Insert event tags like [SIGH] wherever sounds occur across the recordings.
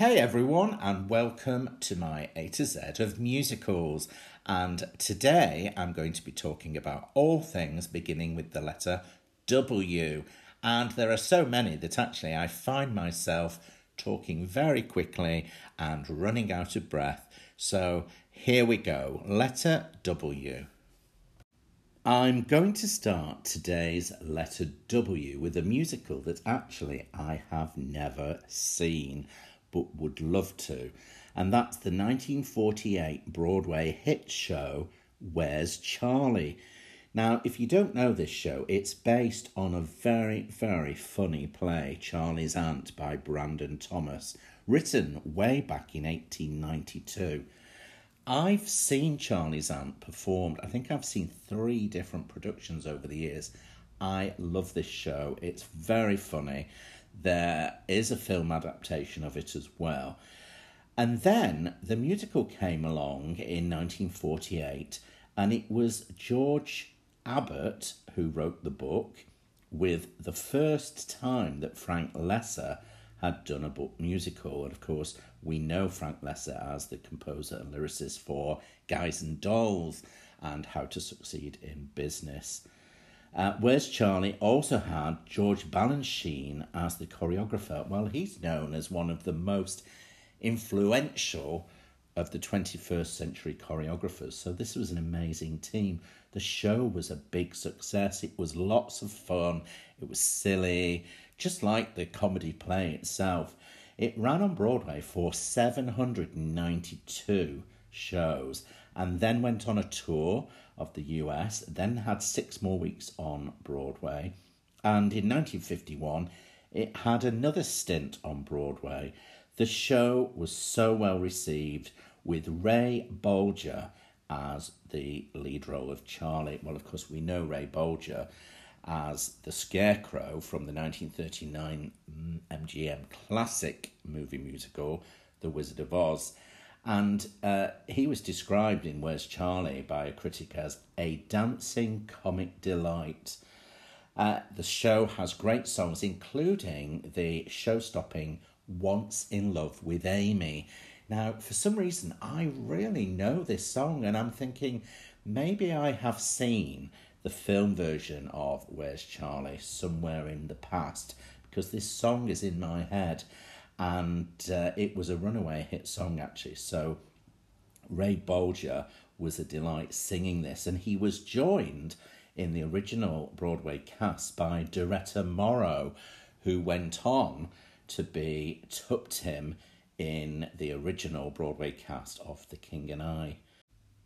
Hey everyone, and welcome to my A to Z of musicals. And today I'm going to be talking about all things beginning with the letter W. And there are so many that actually I find myself talking very quickly and running out of breath. So here we go. Letter W. I'm going to start today's letter W with a musical that actually I have never seen but would love to. And that's the 1948 Broadway hit show, Where's Charley? Now, if you don't know this show, it's based on a very, very funny play, Charley's Aunt by Brandon Thomas, written way back in 1892. I've seen Charley's Aunt performed, I think I've seen three different productions over the years. I love this show, it's very funny. There is a film adaptation of it as well. And then the musical came along in 1948, and it was George Abbott who wrote the book, with the first time that Frank Loesser had done a book musical. And of course, we know Frank Loesser as the composer and lyricist for Guys and Dolls and How to Succeed in Business. Uh, Where's Charley also had George Balanchine as the choreographer. Well, he's known as one of the most influential of the 21st century choreographers. So this was an amazing team. The show was a big success. It was lots of fun. It was silly, just like the comedy play itself. It ran on Broadway for 792 shows and then went on a tour of the US, then had six more weeks on Broadway. And in 1951, it had another stint on Broadway. The show was so well received, with Ray Bolger as the lead role of Charlie. Well, of course, we know Ray Bolger as the Scarecrow from the 1939 MGM classic movie musical, The Wizard of Oz. And uh, he was described in Where's Charley by a critic as a dancing comic delight. Uh, the show has great songs, including the show stopping Once in Love with Amy. Now, for some reason, I really know this song, and I'm thinking maybe I have seen the film version of Where's Charley somewhere in the past because this song is in my head and uh, it was a runaway hit song actually. So Ray Bolger was a delight singing this, and he was joined in the original Broadway cast by Doretta Morrow, who went on to be Tuptim in the original Broadway cast of The King and I.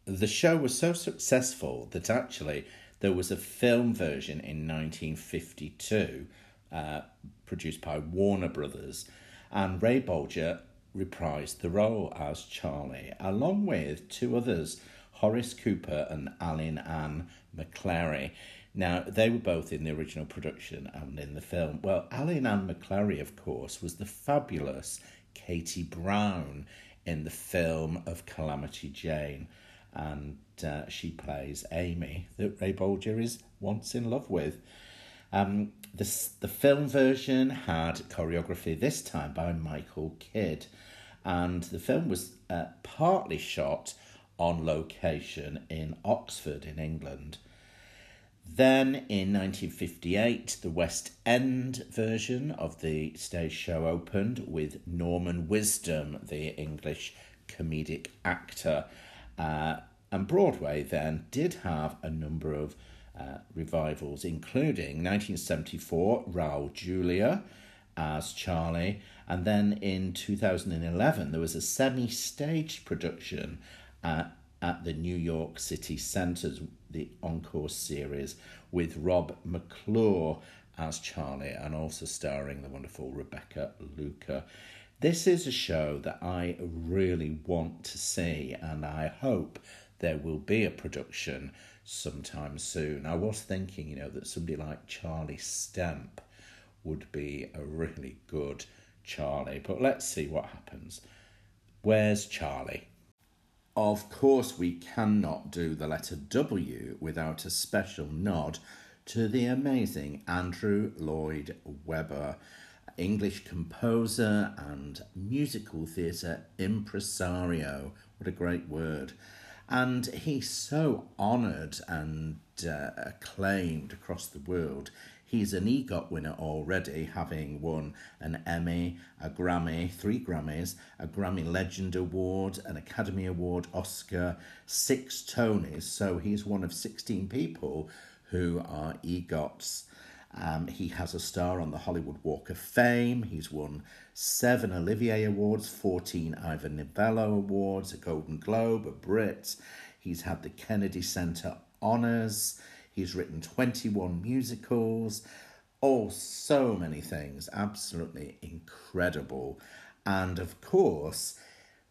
The show was so successful that actually there was a film version in 1952 uh, produced by Warner Brothers and Ray Bolger reprised the role as Charlie, along with two others, Horace Cooper and Allyn Ann McLerie. Now, they were both in the original production and in the film. Well, Allyn Ann McLerie, of course, was the fabulous Katie Brown in the film of Calamity Jane, and uh, she plays Amy, that Ray Bolger is once in love with. Um, the, the film version had choreography this time by Michael Kidd, and the film was uh, partly shot on location in Oxford, in England. Then in 1958, the West End version of the stage show opened with Norman Wisdom, the English comedic actor. Uh, and Broadway then did have a number of uh, revivals, including 1974, Raul Julia as Charlie, and then in 2011 there was a semi staged production at, at the New York City Centers, the Encore series, with Rob McClure as Charlie and also starring the wonderful Rebecca Luker. This is a show that I really want to see, and I hope there will be a production sometime soon. I was thinking, you know, that somebody like Charlie Stemp would be a really good Charlie, but let's see what happens. Where's Charley? Of course, we cannot do the letter W without a special nod to the amazing Andrew Lloyd Webber. English composer and musical theatre impresario. What a great word. And he's so honoured and uh, acclaimed across the world. He's an EGOT winner already, having won an Emmy, a Grammy, three Grammys, a Grammy Legend Award, an Academy Award, Oscar, six Tonys. So he's one of 16 people who are EGOTs. Um, he has a star on the Hollywood Walk of Fame. He's won seven Olivier Awards, 14 Ivor Novello Awards, a Golden Globe, a Brit. He's had the Kennedy Center Honors. He's written 21 musicals. Oh, so many things. Absolutely incredible. And of course,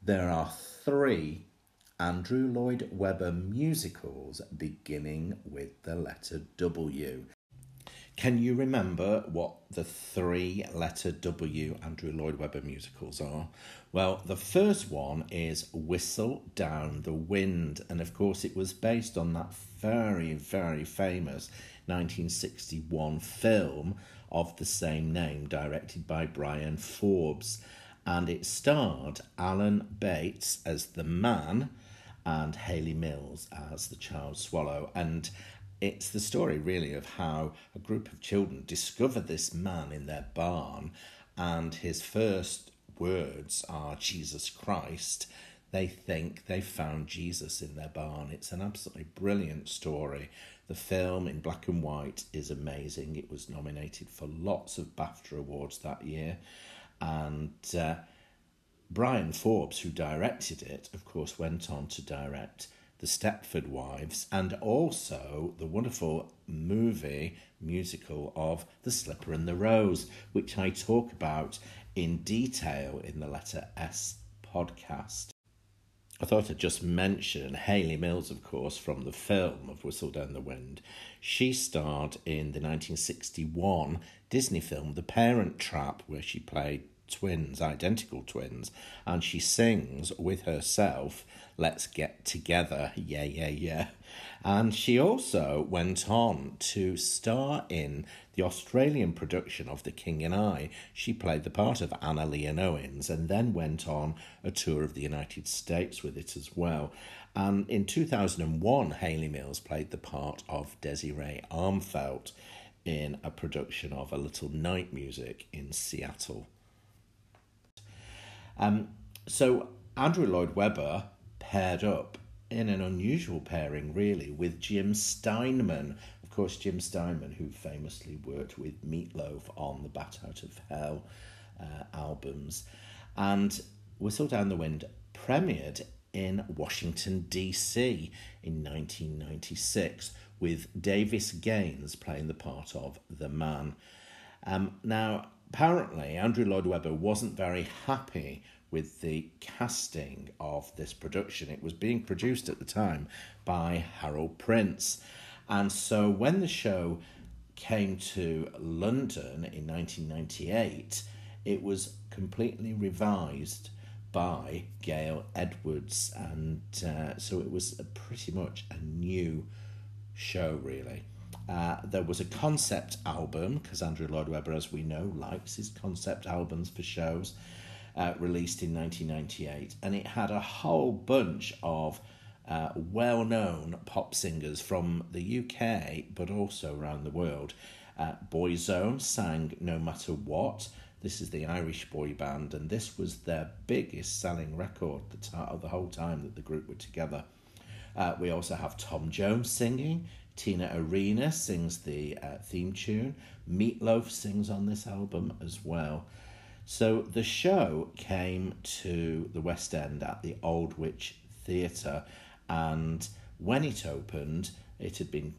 there are three Andrew Lloyd Webber musicals beginning with the letter W. Can you remember what the three letter W Andrew Lloyd Webber musicals are? Well, the first one is Whistle Down the Wind, and of course, it was based on that very, very famous 1961 film of the same name, directed by Bryan Forbes. And it starred Alan Bates as the man and Hayley Mills as the child swallow. And it's the story really of how a group of children discover this man in their barn, and his first words are Jesus Christ. They think they found Jesus in their barn. It's an absolutely brilliant story. The film in black and white is amazing. It was nominated for lots of BAFTA awards that year. And uh, Bryan Forbes, who directed it, of course, went on to direct the Stepford Wives, and also the wonderful movie musical of The Slipper and the Rose, which I talk about in detail in the Letter S podcast. I thought I'd just mention Hayley Mills, of course, from the film of Whistle Down the Wind. She starred in the 1961 Disney film The Parent Trap, where she played twins, identical twins, and she sings with herself, Let's Get Together, yeah, yeah, yeah. And she also went on to star in the Australian production of The King and I. She played the part of Anna Leonowens and then went on a tour of the United States with it as well. And in 2001, Hayley Mills played the part of Desiree Armfeldt in a production of A Little Night Music in Seattle. Um, so Andrew Lloyd Webber paired up in an unusual pairing, really, with Jim Steinman. Of course, Jim Steinman, who famously worked with Meatloaf on the Bat Out of Hell uh, albums. And Whistle Down the Wind premiered in Washington, D.C. in 1996, with Davis Gaines playing the part of the man. Um, now, apparently, Andrew Lloyd Webber wasn't very happy with the casting of this production. It was being produced at the time by Harold Prince. And so when the show came to London in 1998, it was completely revised by Gail Edwards. And uh, so it was pretty much a new show, really. Uh, there was a concept album, because Andrew Lloyd Webber, as we know, likes his concept albums for shows uh, released in 1998, and it had a whole bunch of uh, well known pop singers from the UK but also around the world. Uh, Boyzone sang No Matter What. This is the Irish boy band, and this was their biggest selling record the, t- the whole time that the group were together. Uh, we also have Tom Jones singing. Tina Arena sings the uh, theme tune. Meatloaf sings on this album as well. So the show came to the West End at the Aldwych Theatre, and when it opened, it had been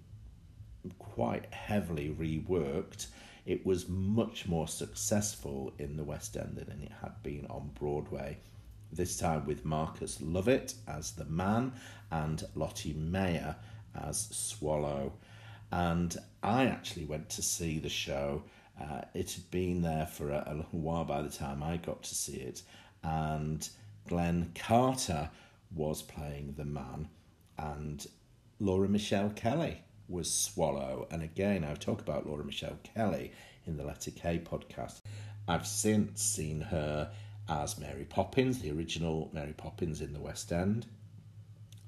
quite heavily reworked. It was much more successful in the West End than it had been on Broadway. This time with Marcus Lovett as the man and Lottie Mayor as Swallow. And I actually went to see the show uh, it had been there for a, a little while by the time I got to see it, and Glenn Carter was playing the man, and Laura Michelle Kelly was Swallow. And again, I've talked about Laura Michelle Kelly in the Letter K podcast. I've since seen her as Mary Poppins, the original Mary Poppins in the West End.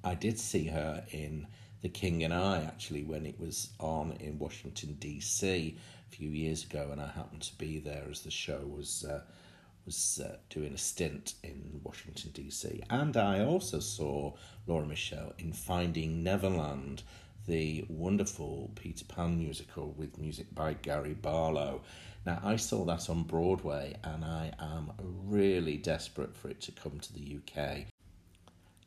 I did see her in The King and I actually when it was on in Washington D.C. few years ago, and I happened to be there as the show was uh, was uh, doing a stint in Washington D.C. And I also saw Laura Michelle in Finding Neverland, the wonderful Peter Pan musical with music by Gary Barlow. Now, I saw that on Broadway and I am really desperate for it to come to the UK.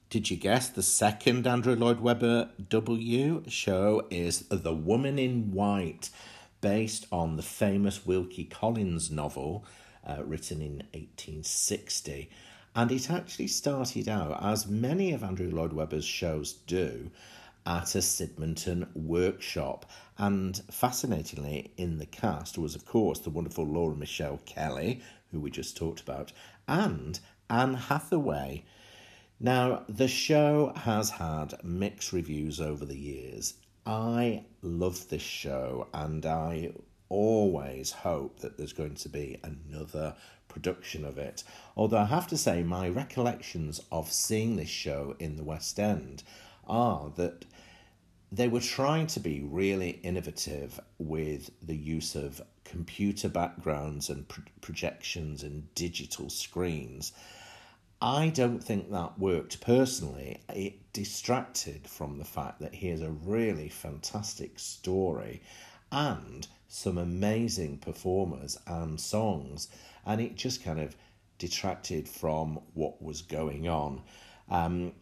Did you guess the second Andrew Lloyd Webber W show is The Woman in White, based on the famous Wilkie Collins novel uh, written in 1860. And it actually started out, as many of Andrew Lloyd Webber's shows do, at a Sydmonton workshop. And fascinatingly, in the cast was, of course, the wonderful Laura Michelle Kelly, who we just talked about, and Anne Hathaway now, the show has had mixed reviews over the years. I love this show and I always hope that there's going to be another production of it. Although I have to say, my recollections of seeing this show in the West End are that they were trying to be really innovative with the use of computer backgrounds and pro- projections and digital screens. I don't think that worked personally. It distracted from the fact that here's a really fantastic story and some amazing performers and songs, and it just kind of detracted from what was going on. Um,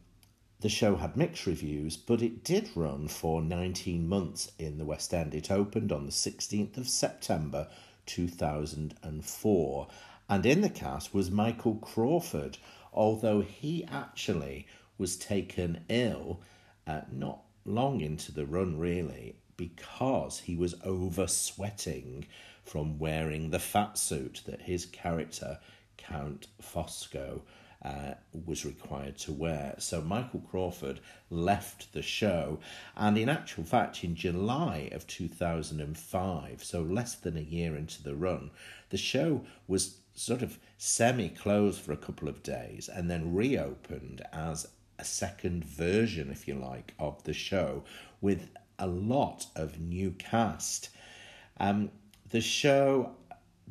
the show had mixed reviews, but it did run for 19 months in the West End. It opened on the 16th of September 2004, and in the cast was Michael Crawford although he actually was taken ill uh, not long into the run, really, because he was over sweating from wearing the fat suit that his character, Count Fosco, uh, was required to wear. So Michael Crawford left the show, and in actual fact, in July of 2005, so less than a year into the run, the show was sort of semi closed for a couple of days and then reopened as a second version, if you like, of the show with a lot of new cast. Um, the show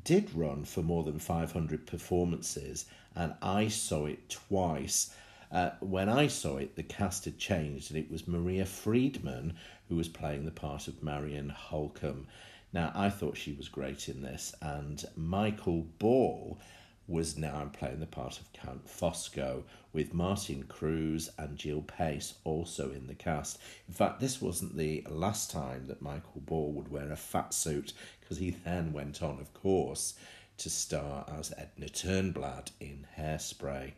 did run for more than 500 performances, and I saw it twice. Uh, when I saw it, the cast had changed, and it was Maria Friedman who was playing the part of Marian Halcombe. Now, I thought she was great in this, and Michael Ball was now playing the part of Count Fosco, with Martin Crewes and Jill Paice also in the cast. In fact, this wasn't the last time that Michael Ball would wear a fat suit, because he then went on, of course, to star as Edna Turnblad in Hairspray.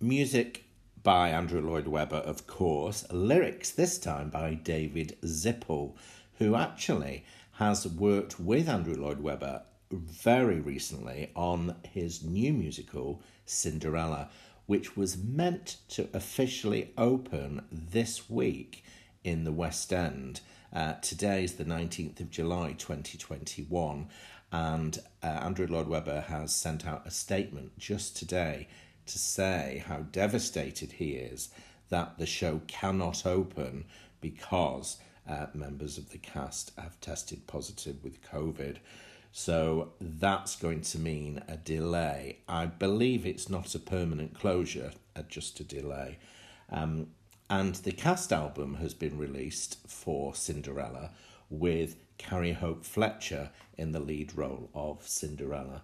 Music by Andrew Lloyd Webber, of course, lyrics this time by David Zippel, who actually has worked with Andrew Lloyd Webber very recently on his new musical, Cinderella, which was meant to officially open this week in the West End. Uh, today is the 19th of July 2021, and uh, Andrew Lloyd Webber has sent out a statement just today to say how devastated he is that the show cannot open because uh, members of the cast have tested positive with COVID. So that's going to mean a delay. I believe it's not a permanent closure, uh, just a delay. Um, and the cast album has been released for Cinderella with Carrie Hope Fletcher in the lead role of Cinderella.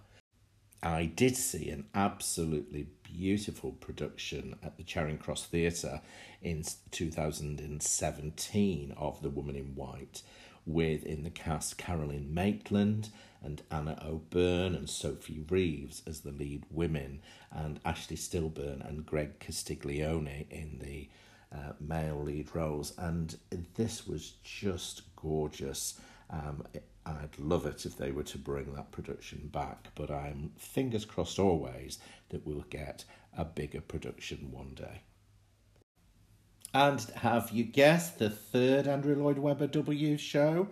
I did see an absolutely beautiful production at the Charing Cross Theatre in 2017 of The Woman in White, with in the cast Carolyn Maitland and Anna O'Byrne and Sophie Reeves as the lead women, and Ashley Stillburn and Greg Castiglioni in the uh, male lead roles. And this was just gorgeous. Um, I'd love it if they were to bring that production back, but I'm fingers crossed always that we'll get a bigger production one day. And have you guessed the third Andrew Lloyd Webber W show?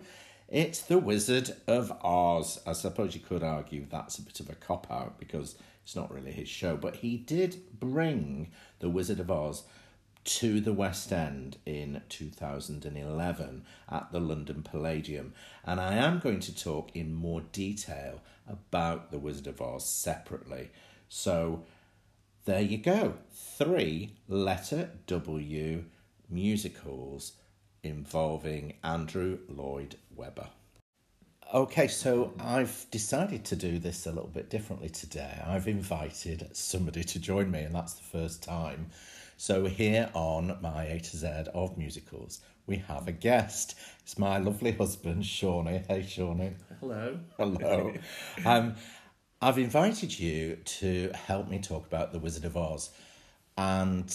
It's The Wizard of Oz. I suppose you could argue that's a bit of a cop out because it's not really his show, but he did bring The Wizard of Oz to the West End in 2011 at the London Palladium. And I am going to talk in more detail about The Wizard of Oz separately. So there you go. Three letter W musicals involving Andrew Lloyd Webber. Okay, so I've decided to do this a little bit differently today. I've invited somebody to join me, and that's the first time. So, here on my A to Z of musicals, we have a guest. It's my lovely husband, Shawnee. Hey, Shawnee. Hello. Hello. [LAUGHS] um, I've invited you to help me talk about The Wizard of Oz. And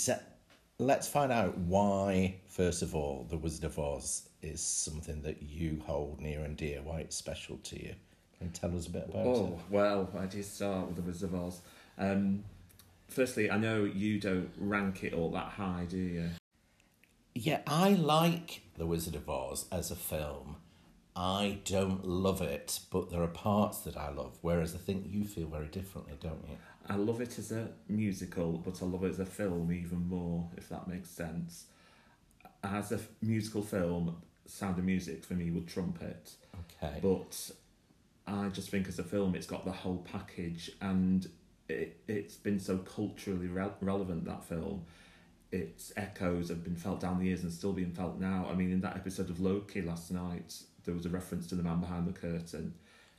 let's find out why, first of all, The Wizard of Oz is something that you hold near and dear, why it's special to you. Can you tell us a bit about oh, it? Oh, well, where do you start with The Wizard of Oz? Um, firstly, I know you don't rank it all that high, do you? Yeah, I like The Wizard of Oz as a film. I don't love it, but there are parts that I love, whereas I think you feel very differently, don't you? I love it as a musical, but I love it as a film even more, if that makes sense. As a f- musical film, Sound of Music for me would trump it. Okay. But I just think as a film, it's got the whole package, and it it's been so culturally re- relevant that film. Its echoes have been felt down the years and still being felt now. I mean, in that episode of Loki last night, there was a reference to the man behind the curtain.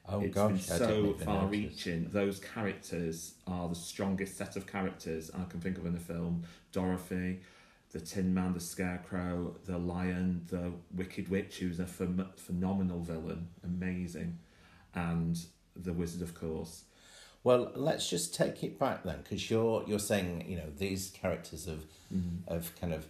oh, It's gosh, been so far-reaching. Those characters are the strongest set of characters I can think of in the film. Dorothy, the Tin Man, the Scarecrow, the Lion, the Wicked Witch, who's a phem- phenomenal villain, amazing, and the Wizard, of course. Well, let's just take it back then, because you're you're saying you know these characters have Mm-hmm. have kind of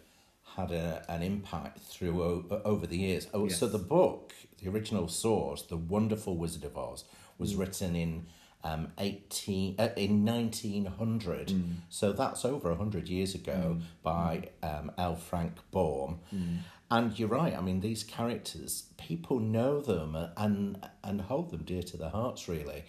had a, an impact through o- over the years. Oh, so the book, the original source, the Wonderful Wizard of Oz, was Mm. written in um eighteen uh, in nineteen hundred. Mm. So that's over hundred years ago by um, L. Frank Baum. Mm. And you're right. I mean, these characters, people know them and and hold them dear to their hearts. Really,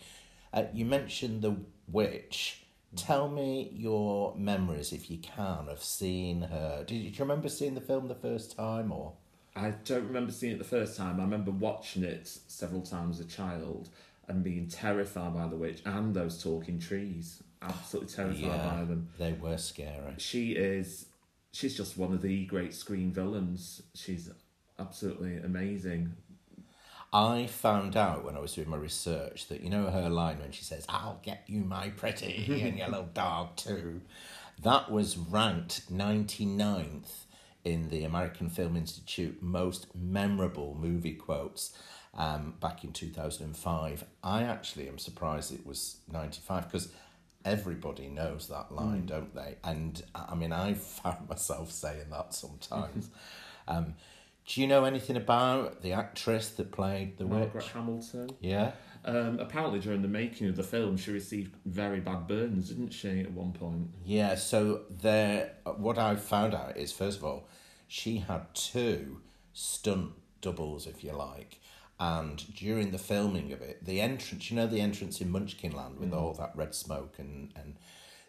uh, you mentioned the witch. Tell me your memories, if you can, of seeing her. Did you, do you remember seeing the film the first time, or? I don't remember seeing it the first time. I remember watching it several times as a child and being terrified by the witch and those talking trees. Absolutely [GASPS] terrified by them. they were scary. she is she's just one of the great screen villains she's absolutely amazing I found out when I was doing my research that you know her line when she says, "I'll get you, my pretty, and your little dog too." That was ranked 99th in the American Film Institute most memorable movie quotes um, back in 2005. I actually am surprised it was 95 because everybody knows that line, don't they? And I mean, I've found [LAUGHS] myself saying that sometimes. [LAUGHS] um, do you know anything about the actress that played the margaret witch? hamilton Yeah. um, apparently during the making of the film she received very bad burns didn't she at one point Yeah, so there what I found out is first of all, she had two stunt doubles, if you like. And during the filming of it, the entrance you know the entrance in Munchkinland with all that red smoke and, and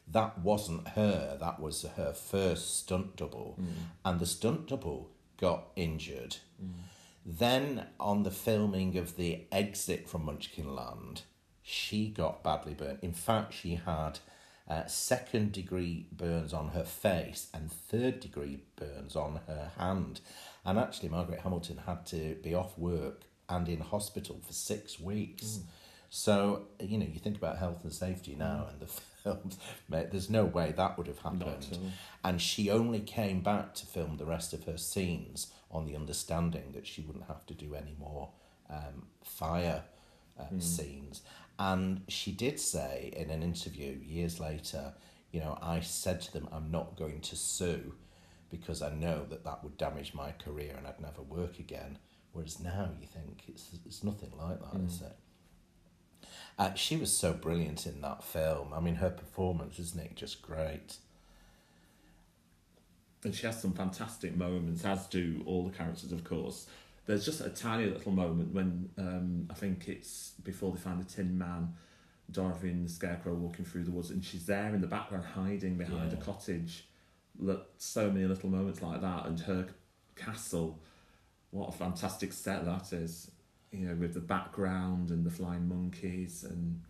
that wasn't her, that was her first stunt double. And the stunt double got injured. Then on the filming of the exit from Munchkinland, she got badly burnt. In fact, she had uh, second degree burns on her face and third degree burns on her hand. And actually, Margaret Hamilton had to be off work and in hospital for six weeks. So, you know, you think about health and safety now and the films, mate, there's no way that would have happened. And she only came back to film the rest of her scenes on the understanding that she wouldn't have to do any more um, fire uh, scenes. And she did say in an interview years later, you know, I said to them, I'm not going to sue because I know that that would damage my career and I'd never work again. Whereas now you think it's, it's nothing like that, is it? Uh, she was so brilliant in that film. I mean, her performance, isn't it, just great? and she has some fantastic moments, as do all the characters, of course. There's just a tiny little moment when um, I think it's before they find the Tin Man, Dorothy and the Scarecrow walking through the woods, and she's there in the background hiding behind Yeah. a cottage. Look, so many little moments like that, and her castle. What a fantastic set that is! You know, with the background and the flying monkeys, and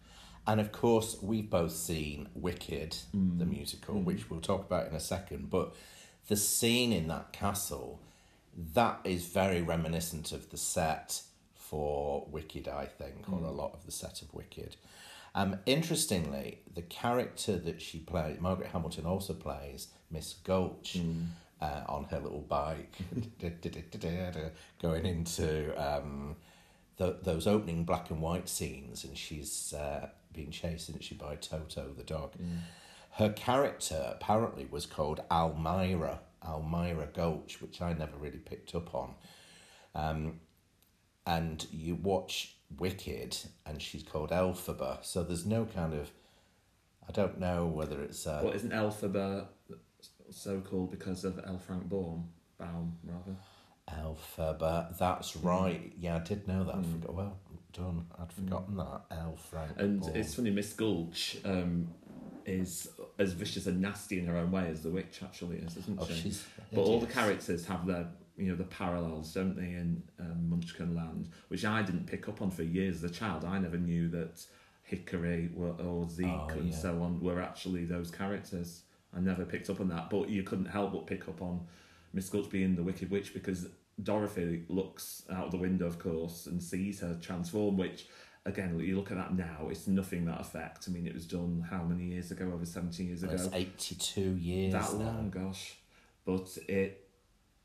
And of course, we've both seen Wicked, the musical, which we'll talk about in a second. But the scene in that castle, that is very reminiscent of the set for Wicked, I think, or a lot of the set of Wicked. Um, interestingly, the character that she plays, Margaret Hamilton also plays Miss Gulch uh, on her little bike, [LAUGHS] [LAUGHS] going into um, the, those opening black and white scenes, and she's uh, being chased, isn't she, by Toto the dog. Her character apparently was called Almira, Almira Gulch, which I never really picked up on. Um, and you watch Wicked, and she's called Elphaba, so there's no kind of. I don't know whether it's. Uh, Well, isn't Elphaba so called because of L. Frank Baum? Baum, rather. Elphaba, that's right. Yeah, I did know that. I forgot. Well done. I'd forgotten that. El Frank. And Baum. it's funny, Miss Gulch um, is as vicious and nasty in her own way as the witch actually is, isn't Oh, she? But all the characters have their, you know, the parallels, don't they, in um, Munchkin Land, which I didn't pick up on for years as a child. I never knew that Hickory were, or Zeke Oh, and yeah. so on were actually those characters. I never picked up on that, but you couldn't help but pick up on Miss Gulch being the Wicked Witch because Dorothy looks out the window, of course, and sees her transform, which. Again, you look at that now, it's nothing that effect. I mean, it was done how many years ago? Over 17 years ago it's 82 years that now. long, gosh. But it,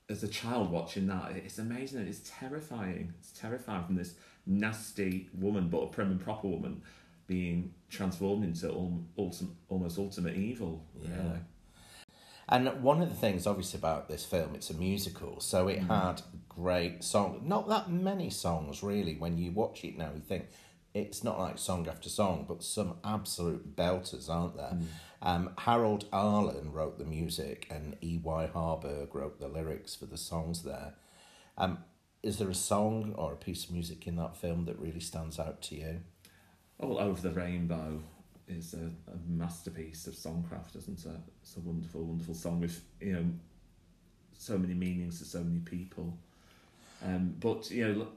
as a child watching that, it's amazing. It's terrifying. It's terrifying from this nasty woman, but a prim and proper woman, being transformed into al- almost ultimate evil. Yeah. Really. And one of the things, obviously, about this film, it's a musical, so it had great songs. Not that many songs, really. When you watch it now, you think it's not like song after song, but some absolute belters, aren't there? Um, Harold Arlen wrote the music, and E.Y. Harburg wrote the lyrics for the songs there. Um, is there a song or a piece of music in that film that really stands out to you? All Over the Rainbow is a, a masterpiece of songcraft, isn't it? It's a wonderful, wonderful song with, you know, so many meanings to so many people. Um, but, you know,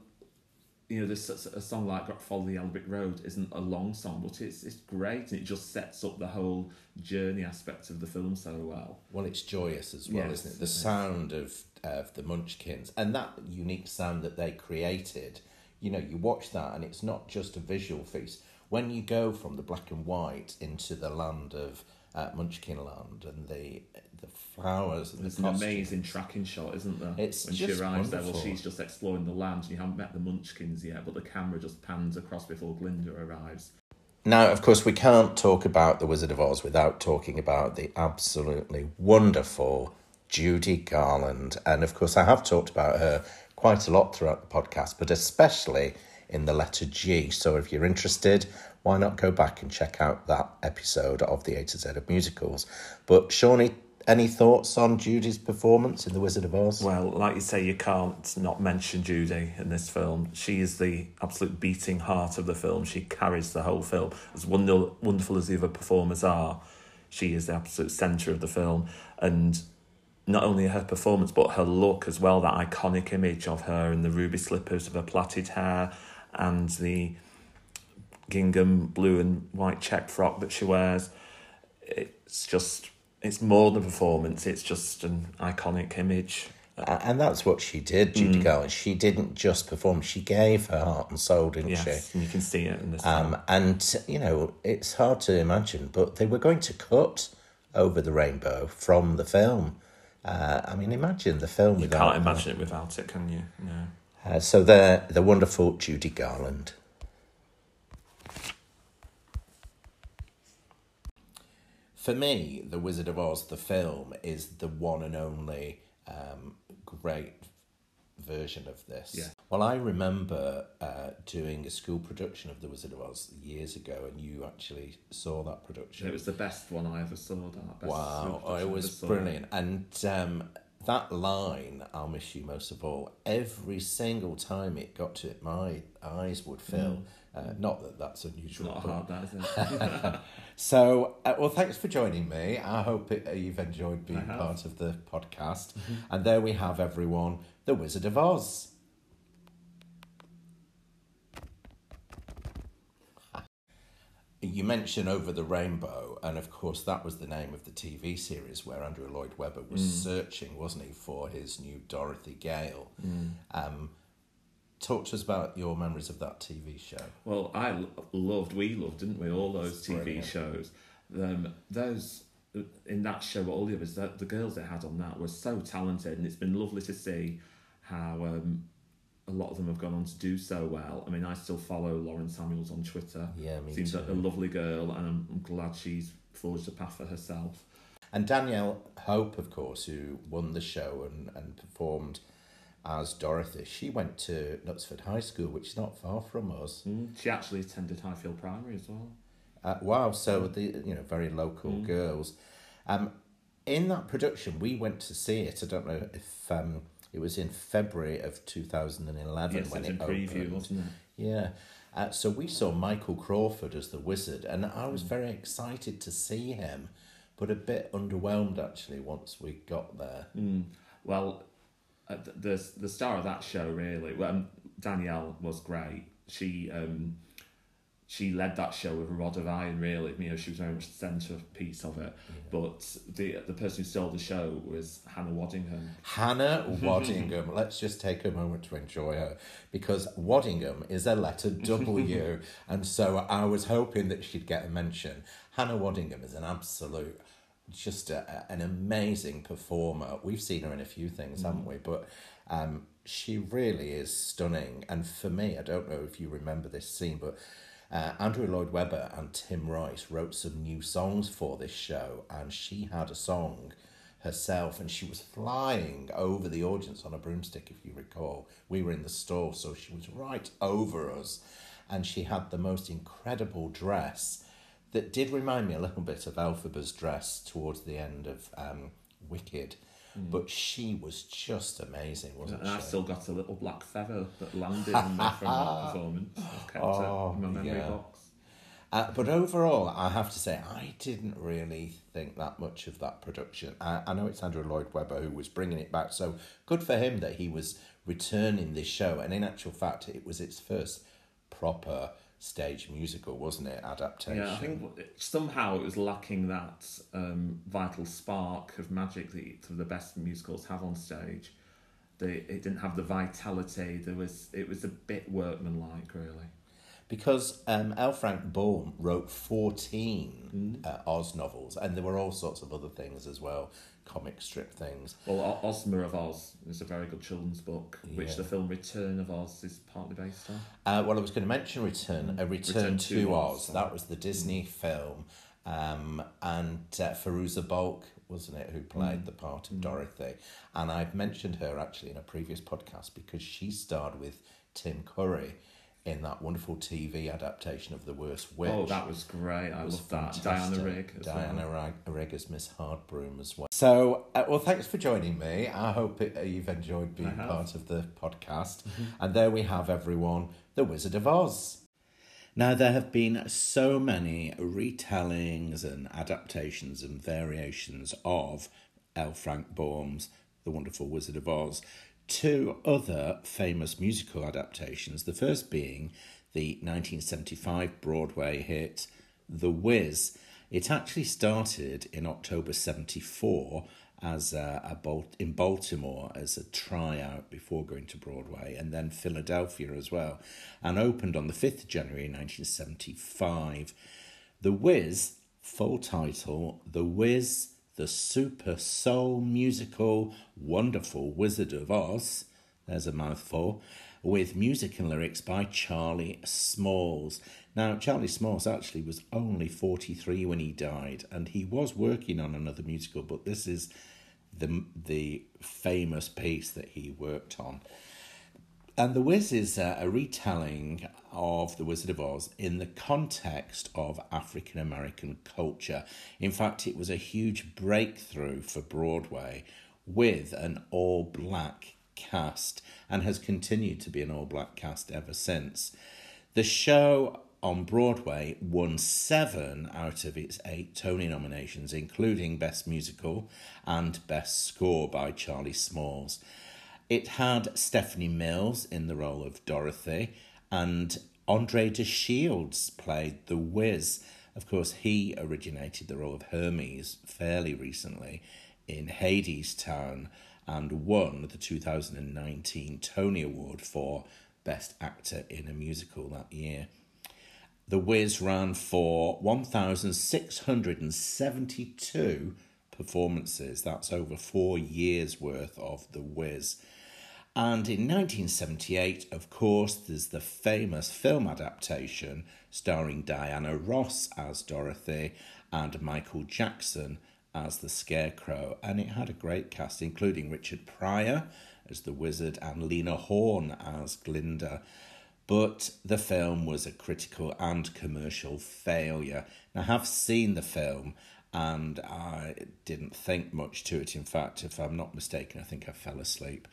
you know, there's a, a song like Follow the Yellow Road isn't a long song, but it's, it's great and it just sets up the whole journey aspect of the film so well. Well, it's joyous as well, Yes, isn't it? The sound of of the Munchkins and that unique sound that they created. You know, you watch that and it's not just a visual feast. When you go from the black and white into the land of uh, Munchkin Land and the the flowers and There's the an amazing tracking shot, isn't there? It's when she arrives there, well, she's just exploring the land. and You haven't met the Munchkins yet, but the camera just pans across before Glinda arrives. Now, of course, we can't talk about The Wizard of Oz without talking about the absolutely wonderful Judy Garland. And of course, I have talked about her quite a lot throughout the podcast, but especially in the letter G. So if you're interested, why not go back and check out that episode of the A to Z of musicals? But Shawnee, any thoughts on Judy's performance in The Wizard of Oz? Well, like you say, you can't not mention Judy in this film. She is the absolute beating heart of the film. She carries the whole film. As wonderful, as the other performers are, she is the absolute centre of the film. And not only her performance, but her look as well, that iconic image of her in the ruby slippers of her plaited hair and the gingham blue and white check frock that she wears. It's just, it's more than performance, it's just an iconic image. And that's what she did, Judy Garland. She didn't just perform, she gave her heart and soul, didn't she? And you can see it in this. Um, and, you know, it's hard to imagine, but they were going to cut over the rainbow from the film. Uh, I mean, imagine the film you without. can't imagine it without it, can you? No. Uh, so they're the wonderful Judy Garland. For me, The Wizard of Oz, the film, is the one and only um, great version of this. Yeah. Well, I remember uh, doing a school production of The Wizard of Oz years ago, and you actually saw that production. It was the best one I ever saw. That best Wow, oh, it was brilliant. And um, that line, I'll miss you most of all, every single time it got to it, my eyes would fill. Uh, not that that's unusual. Mm. Not but- hard, that? [LAUGHS] So, uh, well, thanks for joining me. I hope it, uh, you've enjoyed being part of the podcast. And there we have everyone, The Wizard of Oz. You mentioned Over the Rainbow, and of course, that was the name of the TV series where Andrew Lloyd Webber was searching, wasn't he, for his new Dorothy Gale. Um, talk to us about your memories of that TV show. Well, I loved, we loved, didn't we? All those TV Brilliant. shows. Um, those in that show, all the others, the, the girls they had on that were so talented, and it's been lovely to see how um, a lot of them have gone on to do so well. I mean, I still follow Lauren Samuels on Twitter. Yeah, me Seems too. like a lovely girl, and I'm, I'm glad she's forged a path for herself. And Danielle Hope, of course, who won the show and, and performed as Dorothy, she went to Knutsford High School, which is not far from us. Mm. She actually attended Highfield Primary as well. Uh, wow, so the you know very local girls. Um, in that production, we went to see it. I don't know if um, it was in February of two thousand and eleven Yes, it when was it in preview, opened. wasn't it? Yeah. Uh, so we saw Michael Crawford as the wizard, and I was very excited to see him, but a bit underwhelmed actually once we got there. Mm. Well, uh, the the star of that show really, well, um, Danielle was great. She um, she led that show with a rod of iron. Really, you know, she was very much the centrepiece of it. But the the person who stole the show was Hannah Waddingham. Hannah [LAUGHS] Waddingham. Let's just take a moment to enjoy her because Waddingham is a letter [LAUGHS] W, and so I was hoping that she'd get a mention. Hannah Waddingham is an absolute, just a, a- an amazing performer. We've seen her in a few things, haven't we? But um, she really is stunning. And for me, I don't know if you remember this scene, but. Uh, Andrew Lloyd Webber and Tim Rice wrote some new songs for this show, and she had a song herself and she was flying over the audience on a broomstick if you recall. We were in the store so she was right over us and she had the most incredible dress that did remind me a little bit of Elphaba's dress towards the end of um, Wicked but she was just amazing wasn't And I've she still got a little black feather that landed in there from that [LAUGHS] performance. I've kept Oh, it in my memory yeah. box. Uh, but overall, I have to say, I didn't really think that much of that production. I, I know it's Andrew Lloyd Webber who was bringing it back, so good for him that he was returning this show. And in actual fact, it was its first proper stage musical, wasn't it? Adaptation. Yeah, I think somehow it was lacking that um, vital spark of magic that some of the best musicals have on stage. They, it didn't have the vitality. There was it was a bit workmanlike, really. Because um, L. Frank Baum wrote 14 uh, Oz novels, and there were all sorts of other things as well, comic strip things. Well, O- Ozma of Oz is a very good children's book, which the film Return of Oz is partly based on. Uh, well, I was going to mention Return, a Return, Return to, to Oz. Oz. That was the Disney film, um, and uh, Fairuza Balk, wasn't it, who played the part of Dorothy? And I've mentioned her actually in a previous podcast because she starred with Tim Curry in that wonderful TV adaptation of The Worst Witch. Oh, that was great! I love that. Diana Rigg. As Diana well. Rigg as Miss Hardbroom as well. So, uh, well, thanks for joining me. I hope it, uh, you've enjoyed being part of the podcast. And there we have everyone, The Wizard of Oz. Now, there have been so many retellings and adaptations and variations of L. Frank Baum's The Wonderful Wizard of Oz. Two other famous musical adaptations, the first being the 1975 Broadway hit The Wiz. It actually started in October 74 as a, a in Baltimore as a tryout before going to Broadway, and then Philadelphia as well, and opened on the 5th of January 1975. The Wiz, full title The Wiz, the Super Soul Musical Wonderful Wizard of Oz, there's a mouthful, with music and lyrics by Charlie Smalls. Now, Charlie Smalls actually was only 43 when he died, and he was working on another musical, but this is the, the famous piece that he worked on. And The Wiz is a, a retelling of The Wizard of Oz in the context of African American culture. In fact, it was a huge breakthrough for Broadway with an all black cast and has continued to be an all black cast ever since. The show on Broadway won seven out of its eight Tony nominations, including Best Musical and Best Score by Charlie Smalls. It had Stephanie Mills in the role of Dorothy, and Andre de Shields played the Wiz. Of course, he originated the role of Hermes fairly recently in Hadestown and won the 2019 Tony Award for Best Actor in a Musical that year. The Wiz ran for 1,672 performances. That's over four years' worth of The Wiz. And in 1978, of course, there's the famous film adaptation starring Diana Ross as Dorothy and Michael Jackson as the Scarecrow. And it had a great cast, including Richard Pryor as the Wizard and Lena Horne as Glinda. But the film was a critical and commercial failure. Now, I have seen the film and I didn't think much to it. In fact, if I'm not mistaken, I think I fell asleep.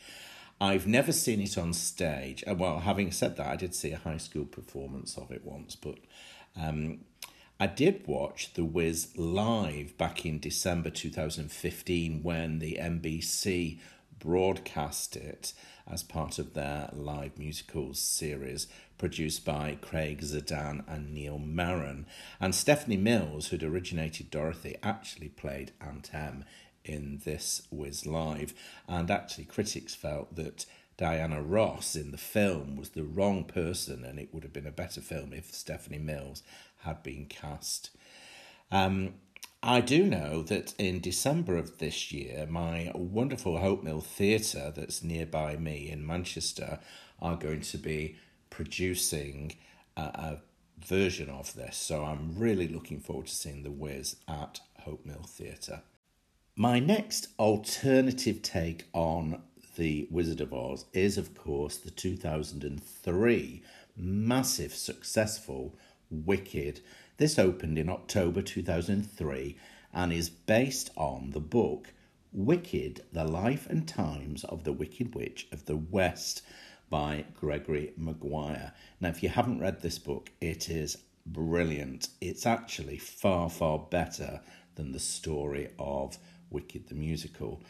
I've never seen it on stage. Uh, well, having said that, I did see a high school performance of it once, but um, I did watch The Wiz live back in December 2015 when the NBC broadcast it as part of their live musicals series produced by Craig Zadan and Neil Meron. And Stephanie Mills, who'd originated Dorothy, actually played Aunt Em in this Wiz Live. And actually, critics felt that Diana Ross in the film was the wrong person, and it would have been a better film if Stephanie Mills had been cast. Um, I do know that in December of this year, my wonderful Hope Mill Theatre, that's nearby me in Manchester, are going to be producing a, a version of this. So I'm really looking forward to seeing The Wiz at Hope Mill Theatre. My next alternative take on The Wizard of Oz is, of course, the 2003 massive, successful Wicked. This opened in October 2003 and is based on the book Wicked The Life and Times of the Wicked Witch of the West by Gregory Maguire. Now, if you haven't read this book, it is brilliant. It's actually far, far better than the story of Wicked the Musical.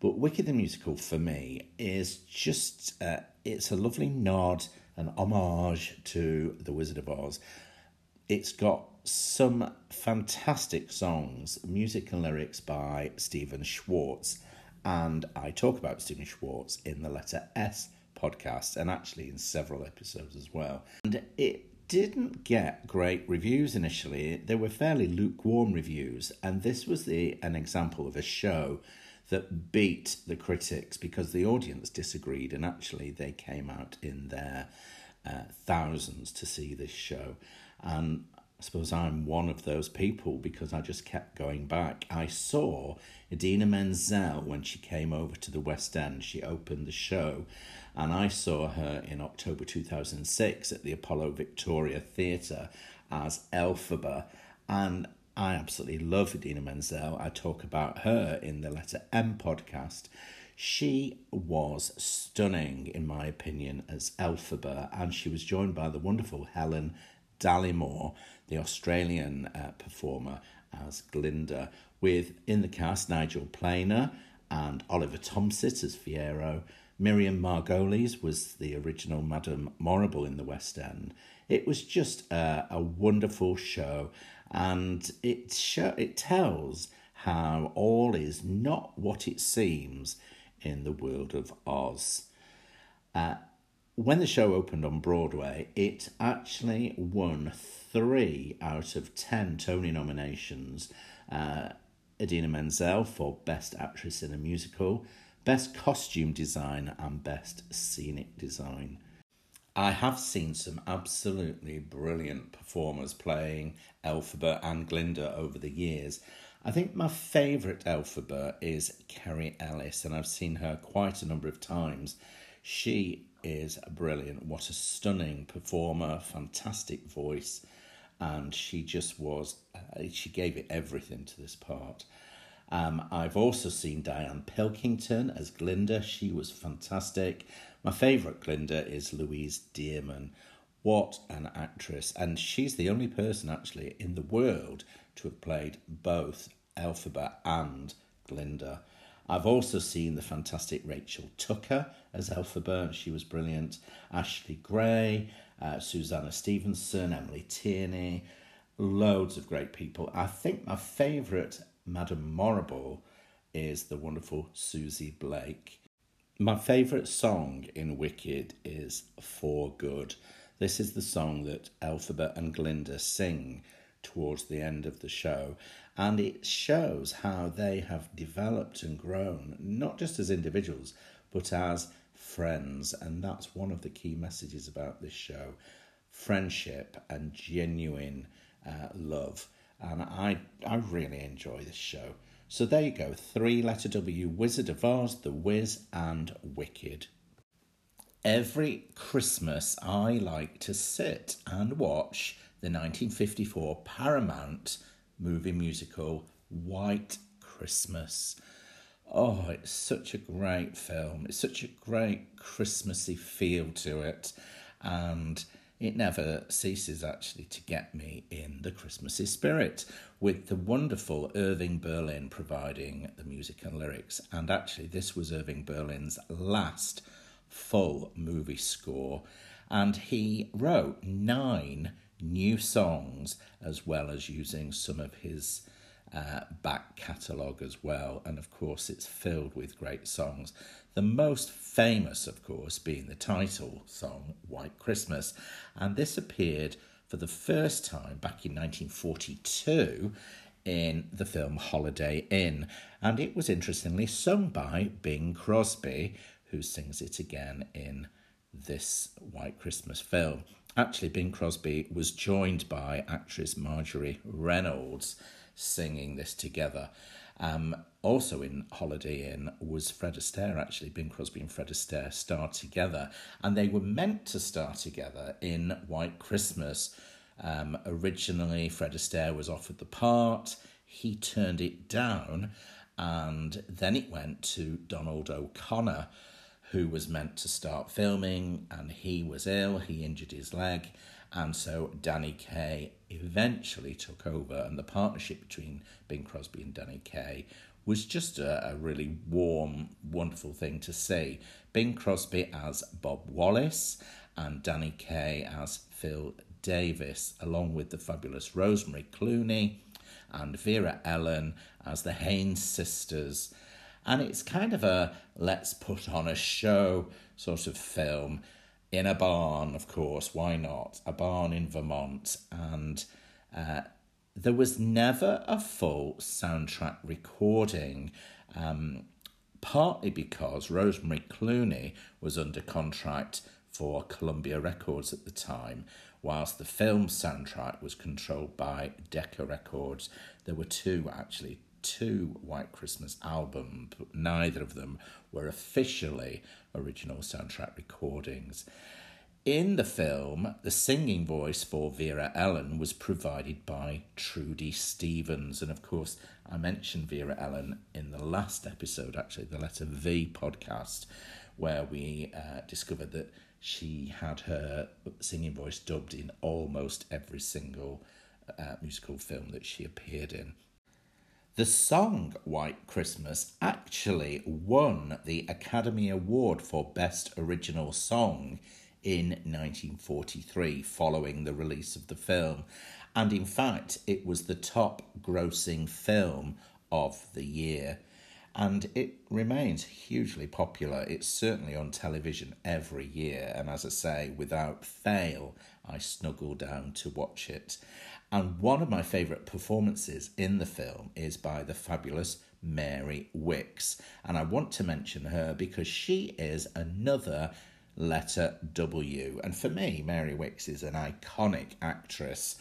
But Wicked the Musical for me is just, uh, it's a lovely nod, an homage to The Wizard of Oz. It's got some fantastic songs, music and lyrics by Stephen Schwartz. And I talk about Stephen Schwartz in the letter S podcast and actually in several episodes as well. And it didn't get great reviews initially. They were fairly lukewarm reviews, and this was the an example of a show that beat the critics because the audience disagreed, and actually they came out in their uh, thousands to see this show. And I suppose I'm one of those people because I just kept going back. I saw Idina Menzel when she came over to the West End. She opened the show, and I saw her in October 2006 at the Apollo Victoria Theatre as Elphaba. And I absolutely love Idina Menzel. I talk about her in the Letter M podcast. She was stunning, in my opinion, as Elphaba, and she was joined by the wonderful Helen Dallimore, the Australian uh, performer, as Glinda, with in the cast Nigel Planer and Oliver Tompsett as Fiyero. Miriam Margolyes was the original Madame Morrible in the West End. It was just a, a wonderful show, and it show, it tells how all is not what it seems in the world of Oz. Uh, when the show opened on Broadway, it actually won three out of ten Tony nominations. Uh, Idina Menzel for Best Actress in a Musical, Best Costume Design, and Best Scenic Design. I have seen some absolutely brilliant performers playing Elphaba and Glinda over the years. I think my favourite Elphaba is Kerry Ellis, and I've seen her quite a number of times. She is brilliant. What a stunning performer, fantastic voice, and she just was, she gave it everything to this part. Um, I've also seen Diane Pilkington as Glinda. She was fantastic. My favourite Glinda is Louise Dearman. What an actress. And she's the only person actually in the world to have played both Elphaba and Glinda. I've also seen the fantastic Rachel Tucker as Elphaba. She was brilliant. Ashleigh Gray, uh, Susanna Stevenson, Emily Tierney, loads of great people. I think my favourite Madame Morrible is the wonderful Susie Blake. My favourite song in Wicked is For Good. This is the song that Elphaba and Glinda sing towards the end of the show, and it shows how they have developed and grown, not just as individuals, but as friends. And that's one of the key messages about this show friendship and genuine uh, love. And I, I really enjoy this show. So there you go three letter W Wizard of Oz, The Wiz, and Wicked. Every Christmas, I like to sit and watch the 1954 Paramount movie musical White Christmas. Oh, it's such a great film. It's such a great Christmassy feel to it. And it never ceases actually to get me in the Christmassy spirit, with the wonderful Irving Berlin providing the music and lyrics. And actually, this was Irving Berlin's last full movie score, and he wrote nine new songs as well as using some of his uh, back catalogue as well. And of course, it's filled with great songs. The most famous, of course, being the title song, White Christmas. And this appeared for the first time back in 1942 in the film Holiday Inn. And it was interestingly sung by Bing Crosby, who sings it again in this White Christmas film. Actually, Bing Crosby was joined by actress Marjorie Reynolds singing this together. Um, also in Holiday Inn was Fred Astaire, actually. Bing Crosby and Fred Astaire star together, and they were meant to star together in White Christmas. Um, originally, Fred Astaire was offered the part, he turned it down, and then it went to Donald O'Connor who was meant to start filming and he was ill, he injured his leg, and so Danny Kaye eventually took over, and the partnership between Bing Crosby and Danny Kaye was just a, a really warm, wonderful thing to see. Bing Crosby as Bob Wallace and Danny Kaye as Phil Davis, along with the fabulous Rosemary Clooney and Vera Ellen as the Haynes sisters and it's kind of a let's put on a show sort of film in a barn, of course. Why not? A barn in Vermont. And uh, there was never a full soundtrack recording. Um, partly because Rosemary Clooney was under contract for Columbia Records at the time, whilst the film soundtrack was controlled by Decca Records. There were two actually two White Christmas albums, but neither of them were officially original soundtrack recordings. In the film, the singing voice for Vera Ellen was provided by Trudy Stevens. And of course, I mentioned Vera Ellen in the last episode, actually, the Letter V podcast, where we uh, discovered that she had her singing voice dubbed in almost every single uh, musical film that she appeared in. The song White Christmas actually won the Academy Award for Best Original Song in 1943 following the release of the film. And in fact, it was the top grossing film of the year. And it remains hugely popular. It's certainly on television every year. And as I say, without fail, I snuggle down to watch it. And one of my favourite performances in the film is by the fabulous Mary Wickes. And I want to mention her because she is another letter W. And for me, Mary Wickes is an iconic actress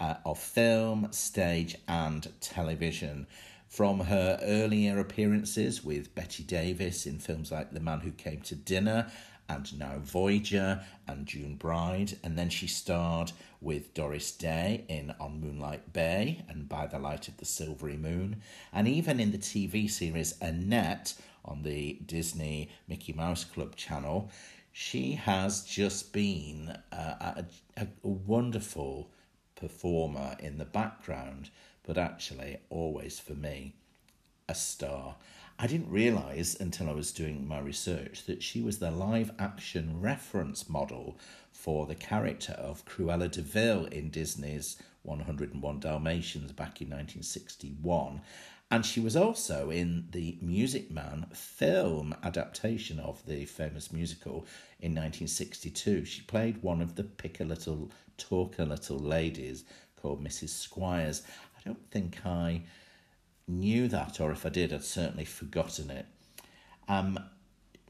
uh, of film, stage, and television. From her earlier appearances with Bette Davis in films like The Man Who Came to Dinner and now Voyager and June Bride. And then she starred with Doris Day in On Moonlight Bay and By the Light of the Silvery Moon. And even in the TV series Annette on the Disney Mickey Mouse Club channel, she has just been uh, a, a, a wonderful performer in the background, but actually, always for me, a star. I didn't realise until I was doing my research that she was the live action reference model for the character of Cruella de Vil in Disney's 101 Dalmatians back in 1961. And she was also in the Music Man film adaptation of the famous musical in 1962. She played one of the pick a little, talk a little ladies called Mrs. Squires. I don't think I knew that, or if I did, I'd certainly forgotten it. Um,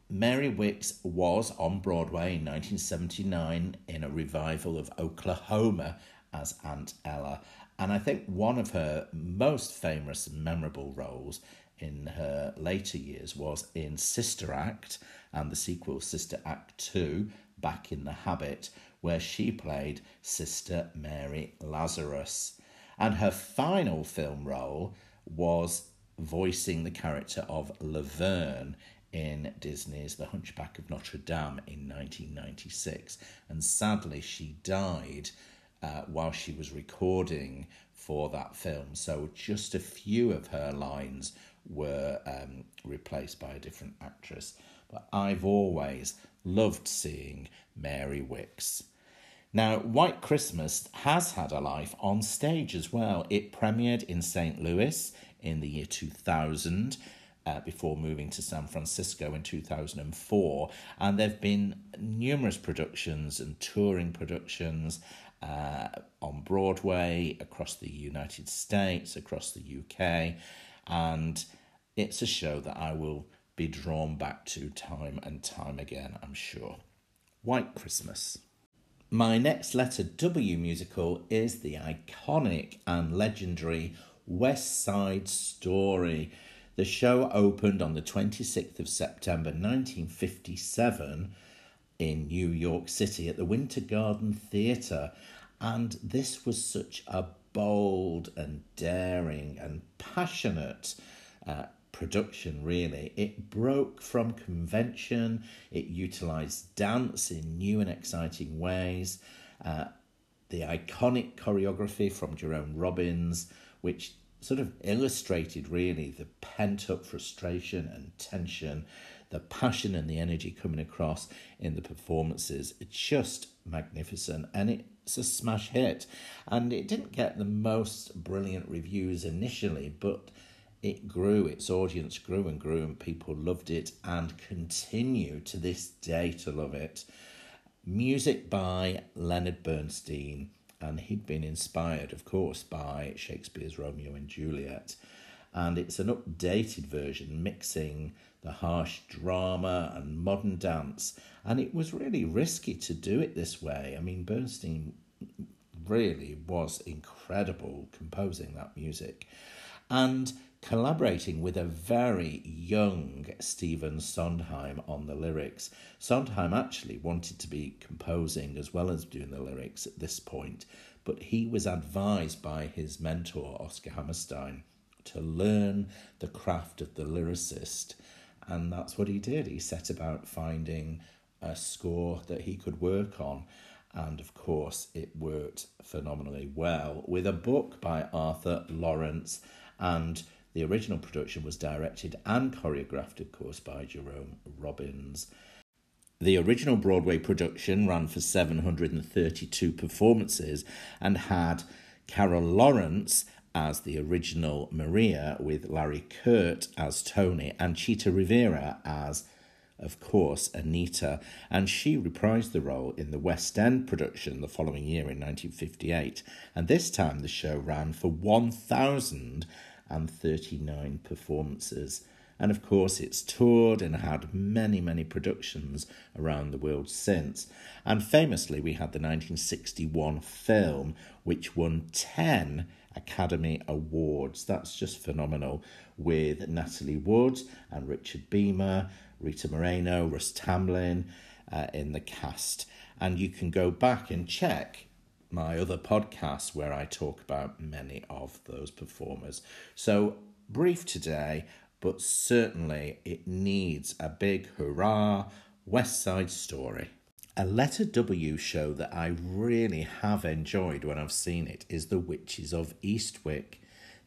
Mary Wickes was on Broadway in 1979 in a revival of Oklahoma as Aunt Ella. And I think one of her most famous and memorable roles in her later years was in Sister Act and the sequel Sister Act 2, Back in the Habit, where she played Sister Mary Lazarus. And her final film role was voicing the character of Laverne in Disney's The Hunchback of Notre Dame in 1996. And sadly, she died uh, while she was recording for that film. So just a few of her lines were um, replaced by a different actress. But I've always loved seeing Mary Wickes. Now, White Christmas has had a life on stage as well. It premiered in St. Louis in the year 2000 uh, before moving to San Francisco in 2004. And there have been numerous productions and touring productions uh, on Broadway, across the United States, across the UK. And it's a show that I will be drawn back to time and time again, I'm sure. White Christmas. My next letter W musical is the iconic and legendary West Side Story. The show opened on the 26th of September 1957 in New York City at the Winter Garden Theatre, and this was such a bold and daring and passionate uh, production, really. It broke from convention, it utilized dance in new and exciting ways. Uh, the iconic choreography from Jerome Robbins, which sort of illustrated really the pent up frustration and tension, the passion and the energy coming across in the performances. It's just magnificent and it's a smash hit. And it didn't get the most brilliant reviews initially, but it grew, its audience grew and grew, and people loved it and continue to this day to love it. Music by Leonard Bernstein, and he'd been inspired, of course, by Shakespeare's Romeo and Juliet. And it's an updated version mixing the harsh drama and modern dance. And it was really risky to do it this way. I mean, Bernstein really was incredible composing that music. And collaborating with a very young Stephen Sondheim on the lyrics. Sondheim actually wanted to be composing as well as doing the lyrics at this point, but he was advised by his mentor, Oscar Hammerstein, to learn the craft of the lyricist. And that's what he did. He set about finding a score that he could work on. And of course, it worked phenomenally well with a book by Arthur Laurents and the original production was directed and choreographed, of course, by Jerome Robbins. The original Broadway production ran for 732 performances and had Carol Lawrence as the original Maria, with Larry Kert as Tony, and Chita Rivera as, of course, Anita. And she reprised the role in the West End production the following year in 1958. And this time the show ran for 1,000 and 39 performances. And of course, it's toured and had many, many productions around the world since. And famously, we had the 1961 film, which won 10 Academy Awards. That's just phenomenal, with Natalie Wood and Richard Beymer, Rita Moreno, Russ Tamblyn. uh, in the cast. And you can go back and check my other podcasts where I talk about many of those performers. So, brief today, but certainly it needs a big hurrah West Side Story. A letter W show that I really have enjoyed when I've seen it is The Witches of Eastwick.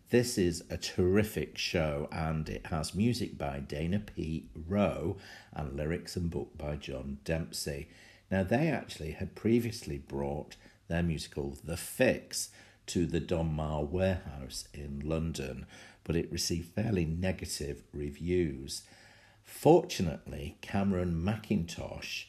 This is a terrific show and it has music by Dana P. Rowe and lyrics and book by John Dempsey. Now, they actually had previously brought their musical The Fix to the Donmar Warehouse in London, but it received fairly negative reviews. Fortunately, Cameron Mackintosh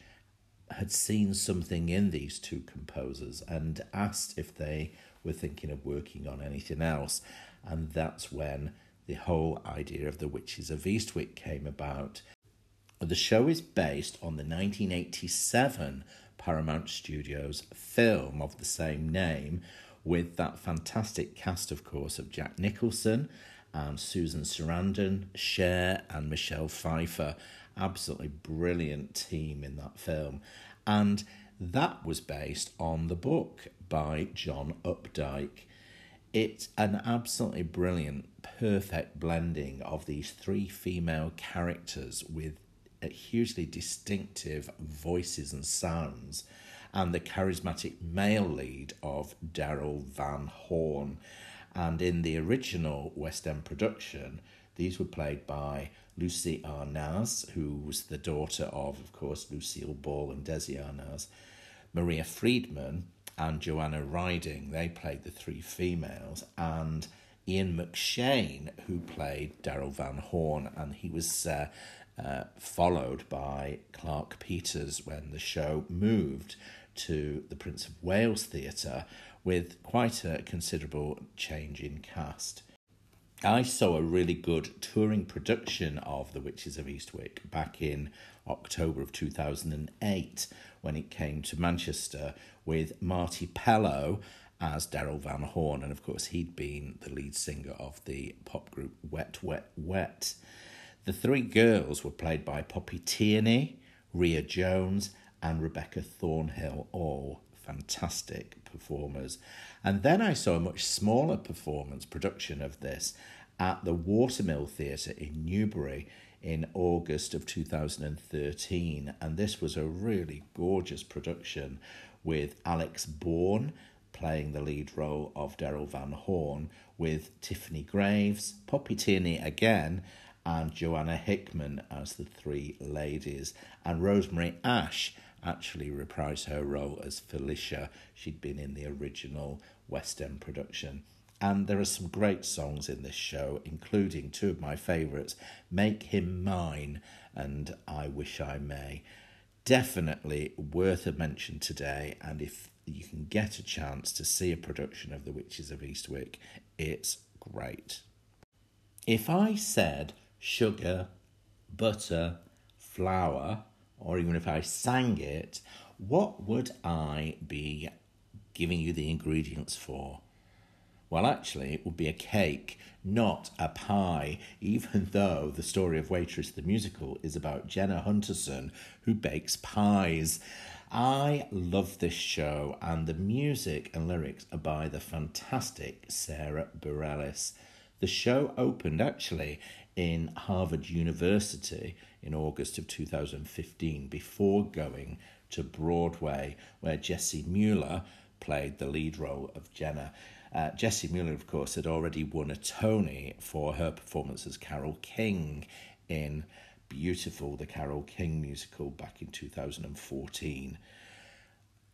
had seen something in these two composers and asked if they were thinking of working on anything else. And that's when the whole idea of the Witches of Eastwick came about. The show is based on the 1987 Paramount Studios film of the same name, with that fantastic cast, of course, of Jack Nicholson and Susan Sarandon, Cher, and Michelle Pfeiffer. Absolutely brilliant team in that film. And that was based on the book by John Updike. It's an absolutely brilliant, perfect blending of these three female characters with hugely distinctive voices and sounds, and the charismatic male lead of Daryl Van Horn. And in the original West End production, these were played by Lucy Arnaz, who was the daughter of, of course, Lucille Ball and Desi Arnaz, Maria Friedman, and Joanna Riding. They played the three females, and Ian McShane, who played Daryl Van Horn, and he was uh, uh, followed by Clarke Peters when the show moved to the Prince of Wales Theatre with quite a considerable change in cast. I saw a really good touring production of The Witches of Eastwick back in October of 2008 when it came to Manchester with Marty Pellow as Daryl Van Horn, and of course, he'd been the lead singer of the pop group Wet, Wet, Wet. The three girls were played by Poppy Tierney, Ria Jones, and Rebecca Thornhill, all fantastic performers. And then I saw a much smaller performance production of this at the Watermill Theatre in Newbury in August of 2013. And this was a really gorgeous production with Alex Bourne playing the lead role of Daryl Van Horn, with Tiffany Graves, Poppy Tierney again, and Joanna Hickman as the three ladies. And Rosemary Ash actually reprised her role as Felicia. She'd been in the original West End production. And there are some great songs in this show, including two of my favourites Make Him Mine and I Wish I May. Definitely worth a mention today, and if you can get a chance to see a production of The Witches of Eastwick, it's great. If I said sugar, butter, flour, or even if I sang it, what would I be giving you the ingredients for? Well, actually, it would be a cake, not a pie, [LAUGHS] even though the story of Waitress the musical is about Jenna Hunterson, who bakes pies. I love this show, and the music and lyrics are by the fantastic Sarah Bareilles. The show opened actually in Harvard University in August of 2015 before going to Broadway, where Jessie Mueller played the lead role of Jenna. Uh, Jessie Mueller, of course, had already won a Tony for her performance as Carole King in Beautiful, the Carole King musical back in 2014.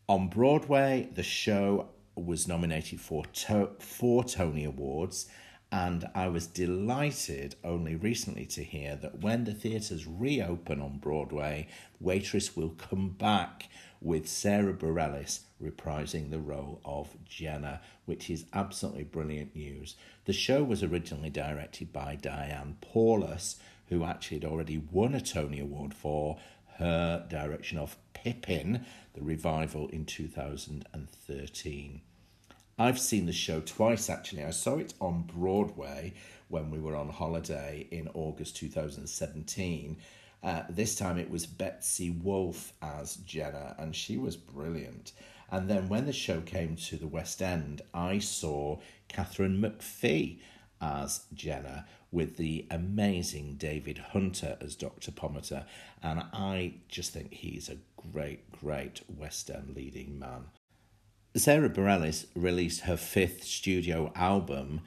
On Broadway, the show was nominated for to- four Tony Awards and I was delighted only recently to hear that when the theatres reopen on Broadway, Waitress will come back with Sarah Bareilles reprising the role of Jenna, which is absolutely brilliant news. The show was originally directed by Diane Paulus, who actually had already won a Tony Award for her direction of Pippin, the revival in 2013. I've seen the show twice actually. I saw it on Broadway when we were on holiday in August 2017, Uh, this time it was Betsy Wolfe as Jenna, and she was brilliant. And then when the show came to the West End, I saw Katharine McPhee as Jenna with the amazing David Hunter as Dr. Pomatter. And I just think he's a great, great West End leading man. Sarah Bareilles released her fifth studio album,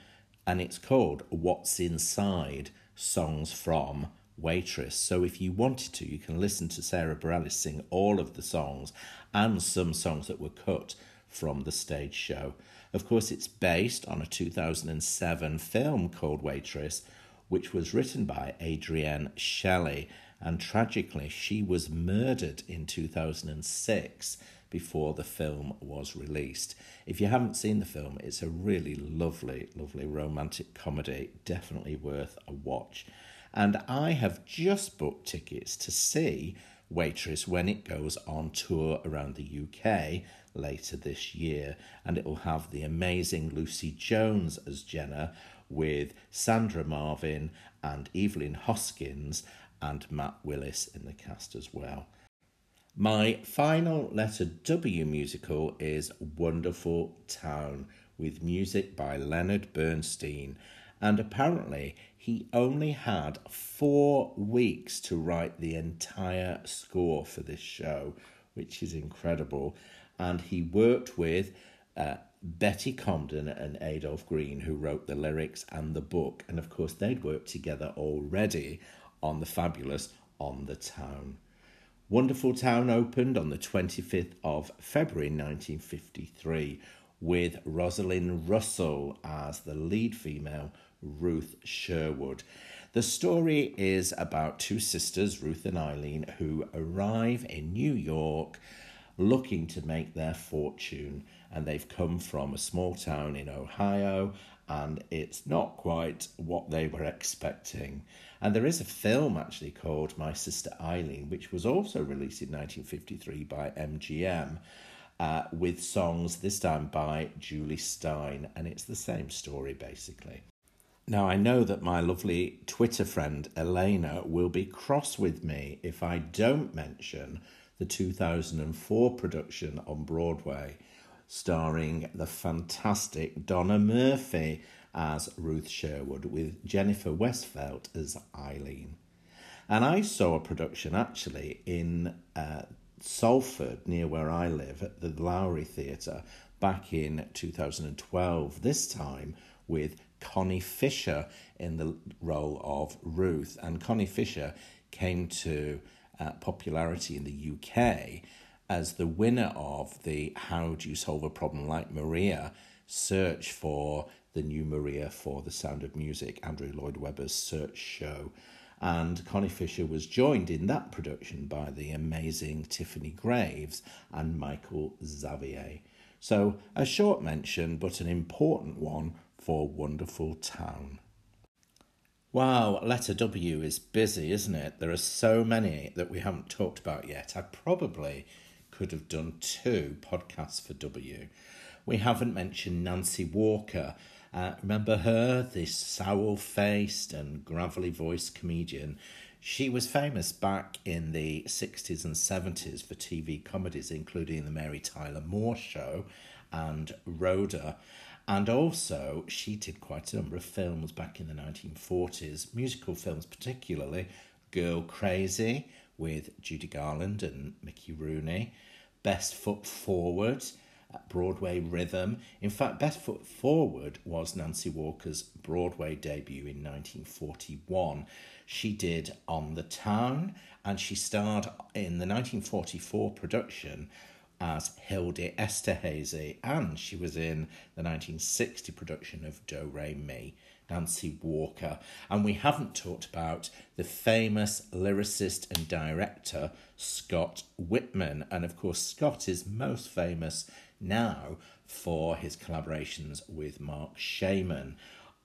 and it's called What's Inside Songs from Waitress. So if you wanted to, you can listen to Sarah Bareilles sing all of the songs and some songs that were cut from the stage show. Of course, it's based on a 2007 film called Waitress, which was written by Adrienne Shelly, and tragically, she was murdered in 2006 before the film was released. If you haven't seen the film, it's a really lovely, lovely romantic comedy, definitely worth a watch. And I have just booked tickets to see Waitress when it goes on tour around the UK later this year. And it will have the amazing Lucie Jones as Jenna with Sandra Marvin and Evelyn Hoskins and Matt Willis in the cast as well. My final letter W musical is Wonderful Town with music by Leonard Bernstein. And apparently, he only had four weeks to write the entire score for this show, which is incredible. And he worked with uh, Betty Comden and Adolph Green, who wrote the lyrics and the book. And of course, they'd worked together already on the fabulous On the Town. Wonderful Town opened on the 25th of February 1953 with Rosalind Russell as the lead female, Ruth Sherwood. The story is about two sisters, Ruth and Eileen, who arrive in New York looking to make their fortune. And they've come from a small town in Ohio, and it's not quite what they were expecting. And there is a film actually called My Sister Eileen, which was also released in 1953 by MGM. Uh, with songs this time by Jule Styne, and it's the same story basically. Now, I know that my lovely Twitter friend Elena will be cross with me if I don't mention the 2004 production on Broadway, starring the fantastic Donna Murphy as Ruth Sherwood with Jennifer Westfeldt as Eileen. And I saw a production actually in uh, Salford, near where I live, at the Lowry Theatre back in 2012, this time with Connie Fisher in the role of Ruth. And Connie Fisher came to uh, popularity in the UK as the winner of the How Do You Solve a Problem Like Maria search for the new Maria for The Sound of Music, Andrew Lloyd Webber's search show. And Connie Fisher was joined in that production by the amazing Tiffany Graves and Michael Xavier. So, a short mention, but an important one for Wonderful Town. Wow, letter W is busy, isn't it? There are so many that we haven't talked about yet. I probably could have done two podcasts for W. We haven't mentioned Nancy Walker, uh, remember her, this sour faced and gravelly voiced comedian? She was famous back in the 60s and 70s for TV comedies, including The Mary Tyler Moore Show and Rhoda. And also, she did quite a number of films back in the 1940s, musical films particularly. Girl Crazy with Judy Garland and Mickey Rooney, Best Foot Forward, Broadway Rhythm. In fact, Best Foot Forward was Nancy Walker's Broadway debut in 1941. She did On the Town and she starred in the 1944 production as Hildy Esterhazy and she was in the 1960 production of Do Re Mi. Nancy Walker. And we haven't talked about the famous lyricist and director Scott Wittman. And of course, Scott is most famous now for his collaborations with Marc Shaiman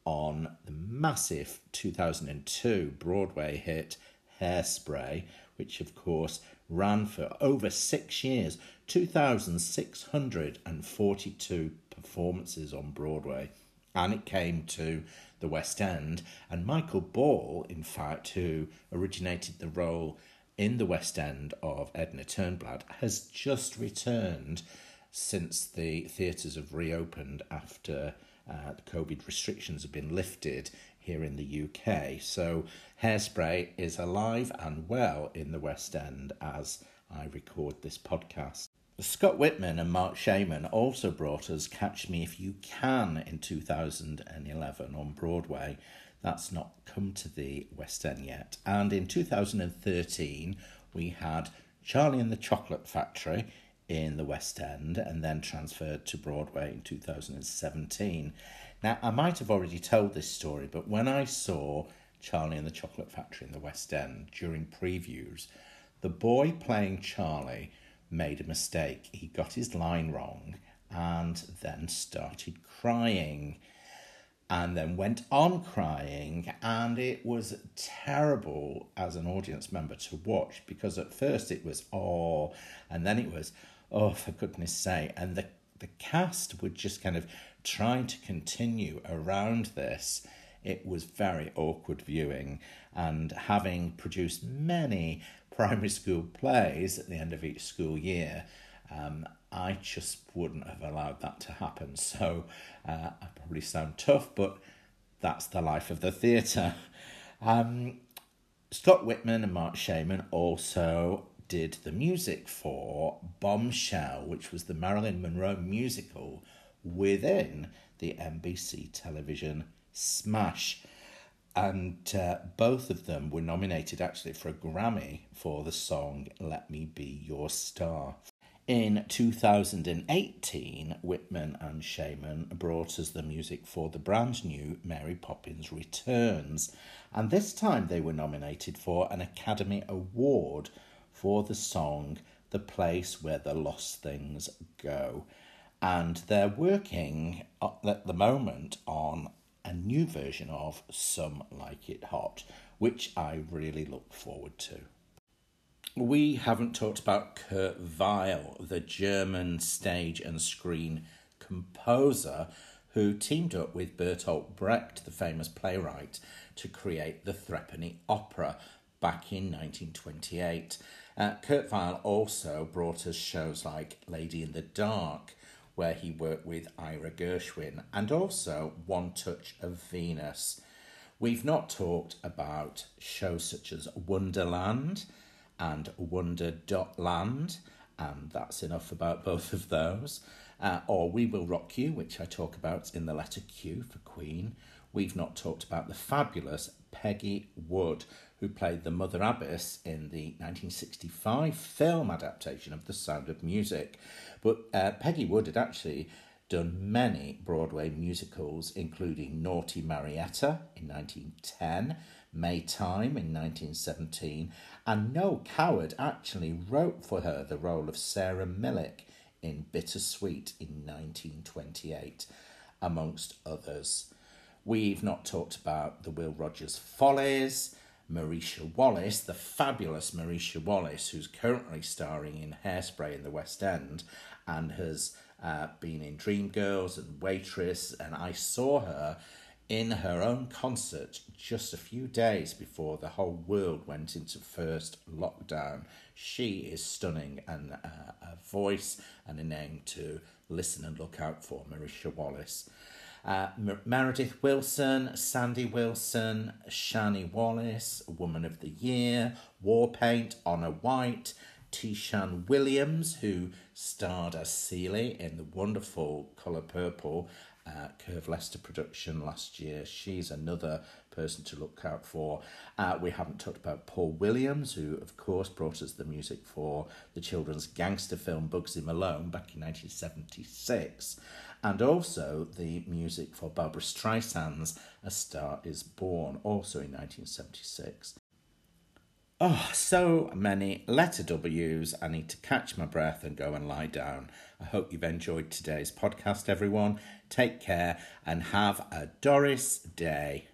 on the massive 2002 Broadway hit Hairspray, which of course ran for over six years, 2,642 performances on Broadway. And it came to the West End. And Michael Ball, in fact, who originated the role in the West End of Edna Turnblad, has just returned since the theatres have reopened after uh, the COVID restrictions have been lifted here in the UK. So Hairspray is alive and well in the West End as I record this podcast. Scott Wittman and Marc Shaiman also brought us Catch Me If You Can in 2011 on Broadway. That's not come to the West End yet. And in 2013, we had Charlie and the Chocolate Factory in the West End and then transferred to Broadway in 2017. Now, I might have already told this story, but when I saw Charlie and the Chocolate Factory in the West End during previews, the boy playing Charlie made a mistake. He got his line wrong and then started crying and then went on crying and it was terrible as an audience member to watch because at first it was oh and then it was oh for goodness sake and the the cast were just kind of trying to continue around this it was very awkward viewing and having produced many [LAUGHS] primary school plays at the end of each school year, um, I just wouldn't have allowed that to happen. So uh, I probably sound tough, but that's the life of the theatre. [LAUGHS] Um, Scott Wittman and Marc Shaiman also did the music for Bombshell, which was the Marilyn Monroe musical within the NBC television smash and uh, both of them were nominated actually for a Grammy for the song Let Me Be Your Star. In 2018, Wittman and Shaiman brought us the music for the brand new Mary Poppins Returns, and this time they were nominated for an Academy Award for the song The Place Where the Lost Things Go. And they're working at the moment on a new version of Some Like It Hot, which I really look forward to. We haven't talked about Kurt Weill, the German stage and screen composer who teamed up with Bertolt Brecht, the famous playwright, to create the Threepenny Opera back in 1928. Uh, Kurt Weill also brought us shows like Lady in the Dark, where he worked with Ira Gershwin, and also One Touch of Venus. We've not talked about shows such as Wonderland and Wonder.land, and that's enough about both of those. Uh, or We Will Rock You, which I talk about in the letter Q for Queen. We've not talked about the fabulous Peggy Wood, who played the Mother Abbess in the 1965 film adaptation of The Sound of Music. But uh, Peggy Wood had actually done many Broadway musicals, including Naughty Marietta in 1910, Maytime in 1917, and Noel Coward actually wrote for her the role of Sarah Millick in Bittersweet in 1928, amongst others. We've not talked about the Will Rogers Follies, Marisha Wallace, the fabulous Marisha Wallace, who's currently starring in Hairspray in the West End and has uh, been in Dreamgirls and Waitress. And I saw her in her own concert just a few days before the whole world went into first lockdown. She is stunning and uh, a voice and a name to listen and look out for, Marisha Wallace. Uh, Meredith Willson, Sandy Wilson, Shani Wallis, Woman of the Year, Warpaint, Honor White, T'Shan Williams, who starred as Celie in the wonderful Colour Purple uh, Curve Leicester production last year. She's another person to look out for. Uh, we haven't talked about Paul Williams, who, of course, brought us the music for the children's gangster film Bugsy Malone back in 1976, and also the music for Barbra Streisand's A Star is Born, also in 1976. Oh, so many letter W's. I need to catch my breath and go and lie down. I hope you've enjoyed today's podcast, everyone. Take care and have a Doris day.